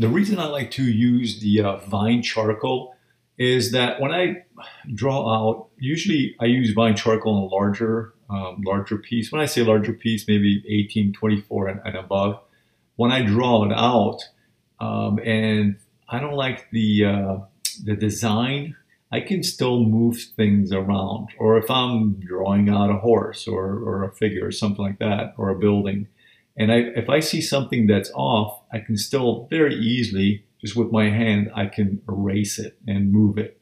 The reason I like to use the uh, Vine charcoal is that when I draw out, usually I use Vine charcoal in a larger, um, larger piece. When I say larger piece, maybe 18, 24 and, and above. When I draw it out, um, and I don't like the uh, the design, I can still move things around. Or if I'm drawing out a horse or, or a figure or something like that, or a building, and I, if I see something that's off, I can still very easily, just with my hand, I can erase it and move it.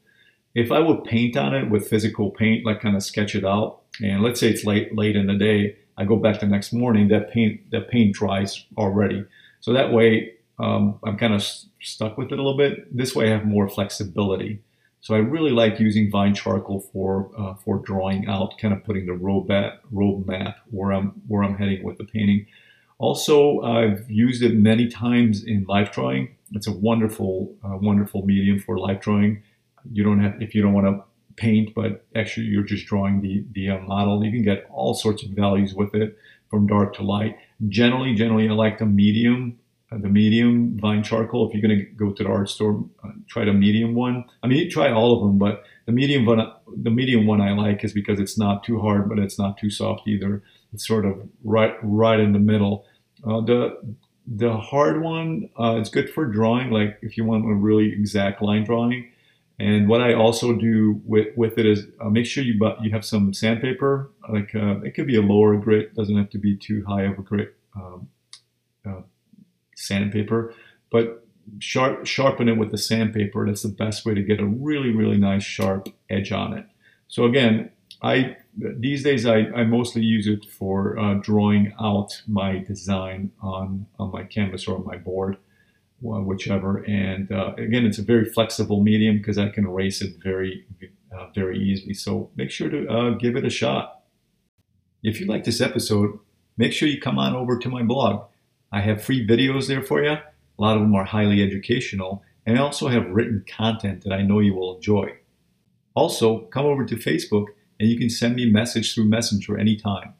If I would paint on it with physical paint, like kind of sketch it out, and let's say it's late late in the day, I go back the next morning, that paint that paint dries already. So that way, um, I'm kind of stuck with it a little bit. This way, I have more flexibility. So I really like using Vine charcoal for uh, for drawing out, kind of putting the road map where I'm where I'm heading with the painting. Also, I've used it many times in life drawing. It's a wonderful, uh, wonderful medium for life drawing. You don't have, if you don't want to paint, but actually you're just drawing the, the uh, model, you can get all sorts of values with it from dark to light. Generally, generally I like the medium, uh, the medium vine charcoal. If you're going to go to the art store, uh, try the medium one. I mean, try all of them, but the medium one, the medium one I like is because it's not too hard, but it's not too soft either. It's sort of right, right in the middle. Uh, the the hard one, uh, it's good for drawing, like if you want a really exact line drawing. And what I also do with, with it is uh, make sure you but you have some sandpaper. Like uh, it could be a lower grit, doesn't have to be too high of a grit um, uh, sandpaper, but sharp, sharpen it with the sandpaper. That's the best way to get a really really nice sharp edge on it. So again, I these days I, I mostly use it for uh, drawing out my design on, on my canvas or on my board, whichever. And uh, again, it's a very flexible medium because I can erase it very, uh, very easily. So make sure to uh, give it a shot. If you like this episode, make sure you come on over to my blog. I have free videos there for you. A lot of them are highly educational. And I also have written content that I know you will enjoy. Also, come over to Facebook and you can send me a message through Messenger anytime.